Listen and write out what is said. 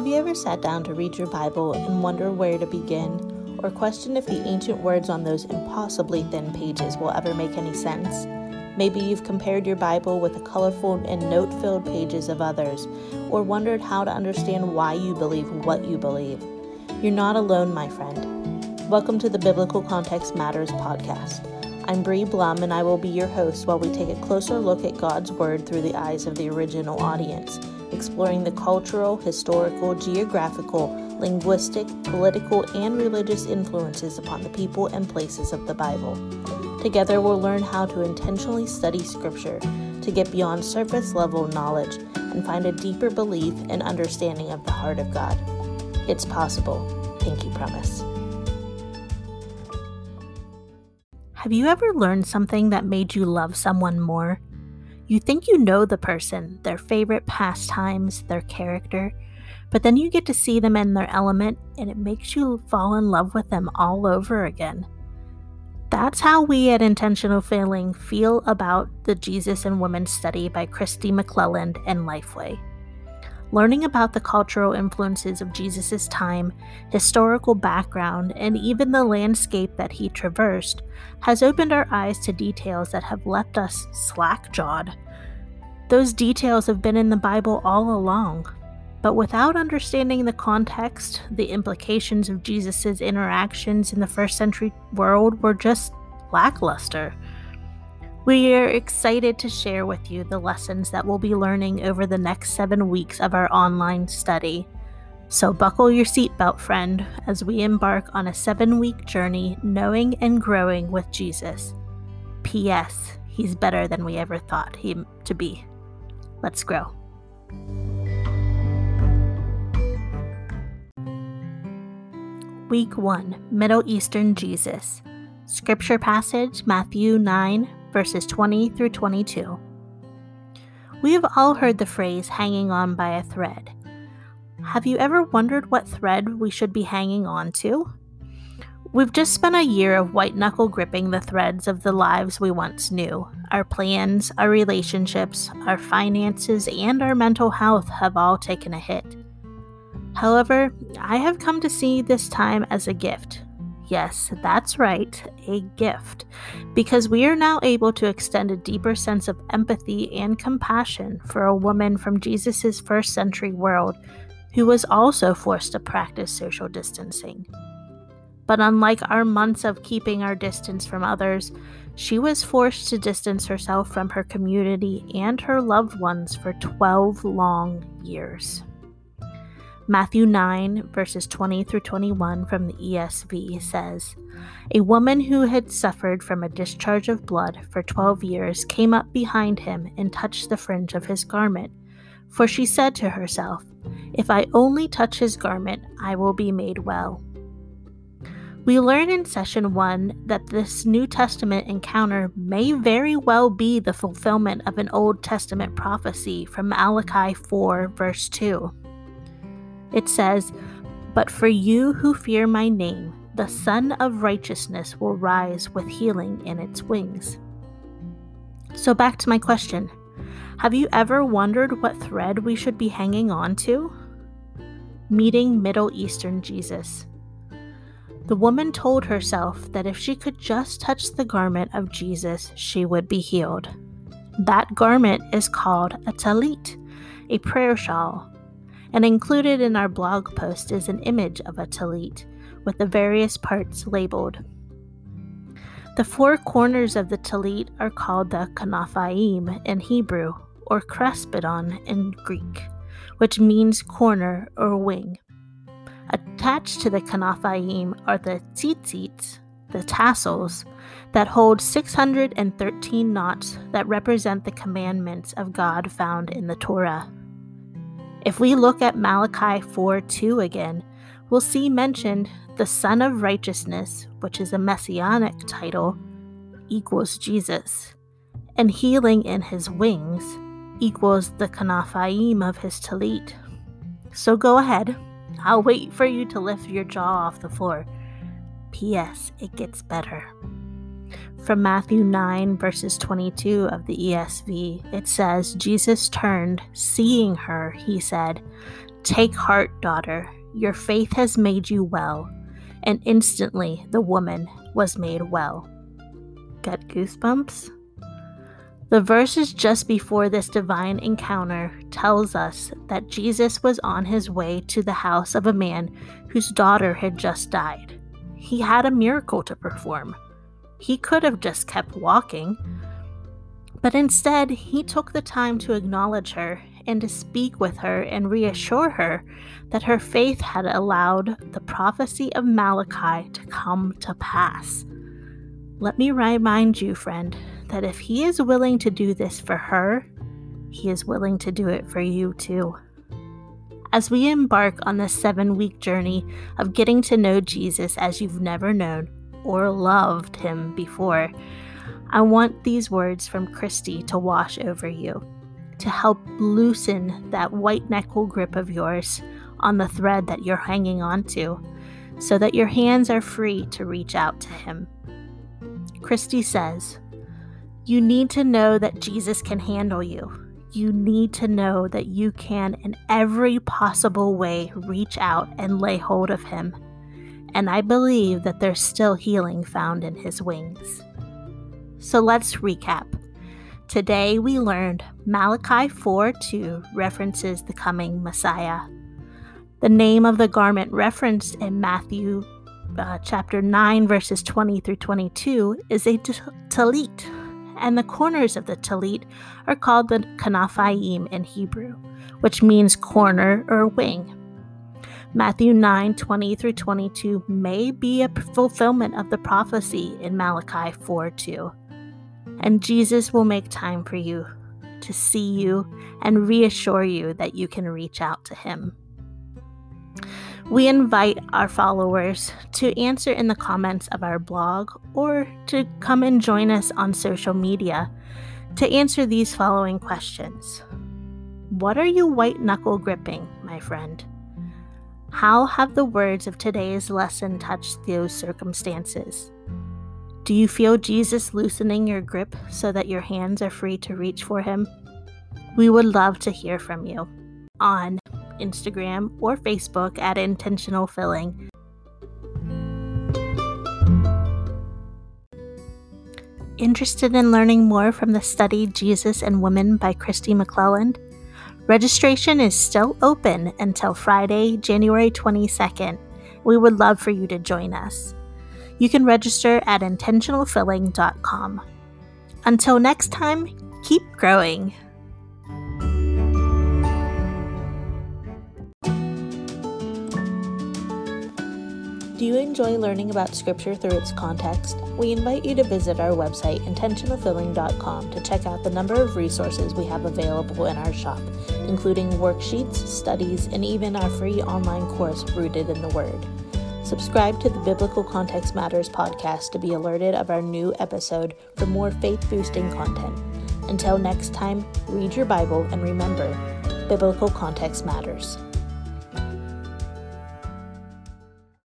Have you ever sat down to read your Bible and wonder where to begin, or question if the ancient words on those impossibly thin pages will ever make any sense? Maybe you've compared your Bible with the colorful and note filled pages of others, or wondered how to understand why you believe what you believe. You're not alone, my friend. Welcome to the Biblical Context Matters podcast. I'm Bree Blum, and I will be your host while we take a closer look at God's Word through the eyes of the original audience exploring the cultural, historical, geographical, linguistic, political, and religious influences upon the people and places of the Bible. Together, we'll learn how to intentionally study Scripture to get beyond surface level knowledge and find a deeper belief and understanding of the heart of God. It's possible. Pinky promise. Have you ever learned something that made you love someone more? You think you know the person, their favorite pastimes, their character, but then you get to see them in their element and it makes you fall in love with them all over again. That's how we at Intentional Filling feel about the Jesus and Women study by Kristi McLelland and Lifeway. Learning about the cultural influences of Jesus' time, historical background, and even the landscape that he traversed has opened our eyes to details that have left us slack jawed. Those details have been in the Bible all along, but without understanding the context, the implications of Jesus' interactions in the first century world were just lackluster. We are excited to share with you the lessons that we'll be learning over the next seven weeks of our online study. So, buckle your seatbelt, friend, as we embark on a seven week journey knowing and growing with Jesus. P.S. He's better than we ever thought him to be. Let's grow. Week 1 Middle Eastern Jesus. Scripture passage Matthew 9, verses 20 through 22. We have all heard the phrase hanging on by a thread. Have you ever wondered what thread we should be hanging on to? We've just spent a year of white knuckle gripping the threads of the lives we once knew. Our plans, our relationships, our finances, and our mental health have all taken a hit. However, I have come to see this time as a gift, Yes, that's right, a gift. Because we are now able to extend a deeper sense of empathy and compassion for a woman from Jesus' first century world who was also forced to practice social distancing. But unlike our months of keeping our distance from others, she was forced to distance herself from her community and her loved ones for 12 long years. Matthew 9, verses 20 through 21 from the ESV says A woman who had suffered from a discharge of blood for 12 years came up behind him and touched the fringe of his garment. For she said to herself, If I only touch his garment, I will be made well. We learn in session 1 that this New Testament encounter may very well be the fulfillment of an Old Testament prophecy from Malachi 4, verse 2. It says, But for you who fear my name, the Sun of Righteousness will rise with healing in its wings. So, back to my question Have you ever wondered what thread we should be hanging on to? Meeting Middle Eastern Jesus. The woman told herself that if she could just touch the garment of Jesus, she would be healed. That garment is called a talit, a prayer shawl, and included in our blog post is an image of a talit with the various parts labeled. The four corners of the talit are called the kanaphaim in Hebrew or kraspedon in Greek, which means corner or wing. Attached to the kanaphaim are the tzitzits, the tassels, that hold 613 knots that represent the commandments of God found in the Torah. If we look at Malachi 4 2 again, we'll see mentioned the Sun of Righteousness, which is a messianic title, equals Jesus, and healing in his wings equals the kanaphaim of his talit. So go ahead, I'll wait for you to lift your jaw off the floor. P.S. It gets better. From Matthew 9, verses 22 of the ESV, it says, Jesus turned, seeing her, he said, Take heart, daughter, your faith has made you well. And instantly the woman was made well. Got goosebumps? The verses just before this divine encounter tells us that Jesus was on his way to the house of a man whose daughter had just died. He had a miracle to perform. He could have just kept walking, but instead he took the time to acknowledge her and to speak with her and reassure her that her faith had allowed the prophecy of Malachi to come to pass. Let me remind you, friend, that if He is willing to do this for her, He is willing to do it for you too. As we embark on this seven week journey of getting to know Jesus as you've never known or loved Him before, I want these words from Kristi to wash over you, to help loosen that white knuckle grip of yours on the thread that you're hanging onto, so that your hands are free to reach out to Him. Kristi says, You need to know that Jesus can handle you. You need to know that you can, in every possible way, reach out and lay hold of Him. And I believe that there's still healing found in His wings. So let's recap. Today we learned Malachi 4 2 references the coming Messiah. The name of the garment referenced in Matthew uh, chapter 9, verses 20 through 22, is a talit, and the corners of the talit are called the kanafayim in Hebrew, which means corner or wing. Matthew 9, 20 through 22 may be a fulfillment of the prophecy in Malachi 4 2. And Jesus will make time for you to see you and reassure you that you can reach out to him. We invite our followers to answer in the comments of our blog or to come and join us on social media to answer these following questions What are you white knuckle gripping, my friend? How have the words of today's lesson touched those circumstances? Do you feel Jesus loosening your grip so that your hands are free to reach for Him? We would love to hear from you on Instagram, or Facebook at Intentional Filling. Interested in learning more from the study Jesus and Women by Kristi McLelland? Registration is still open until Friday, January 22nd. We would love for you to join us. You can register at intentionalfilling.com. Until next time, keep growing. Do you enjoy learning about Scripture through its context? We invite you to visit our website, intentionalfilling.com, to check out the number of resources we have available in our shop, including worksheets, studies, and even our free online course, Rooted in the Word. Subscribe to the Biblical Context Matters podcast to be alerted of our new episode for more faith boosting content. Until next time, read your Bible and remember, Biblical Context Matters.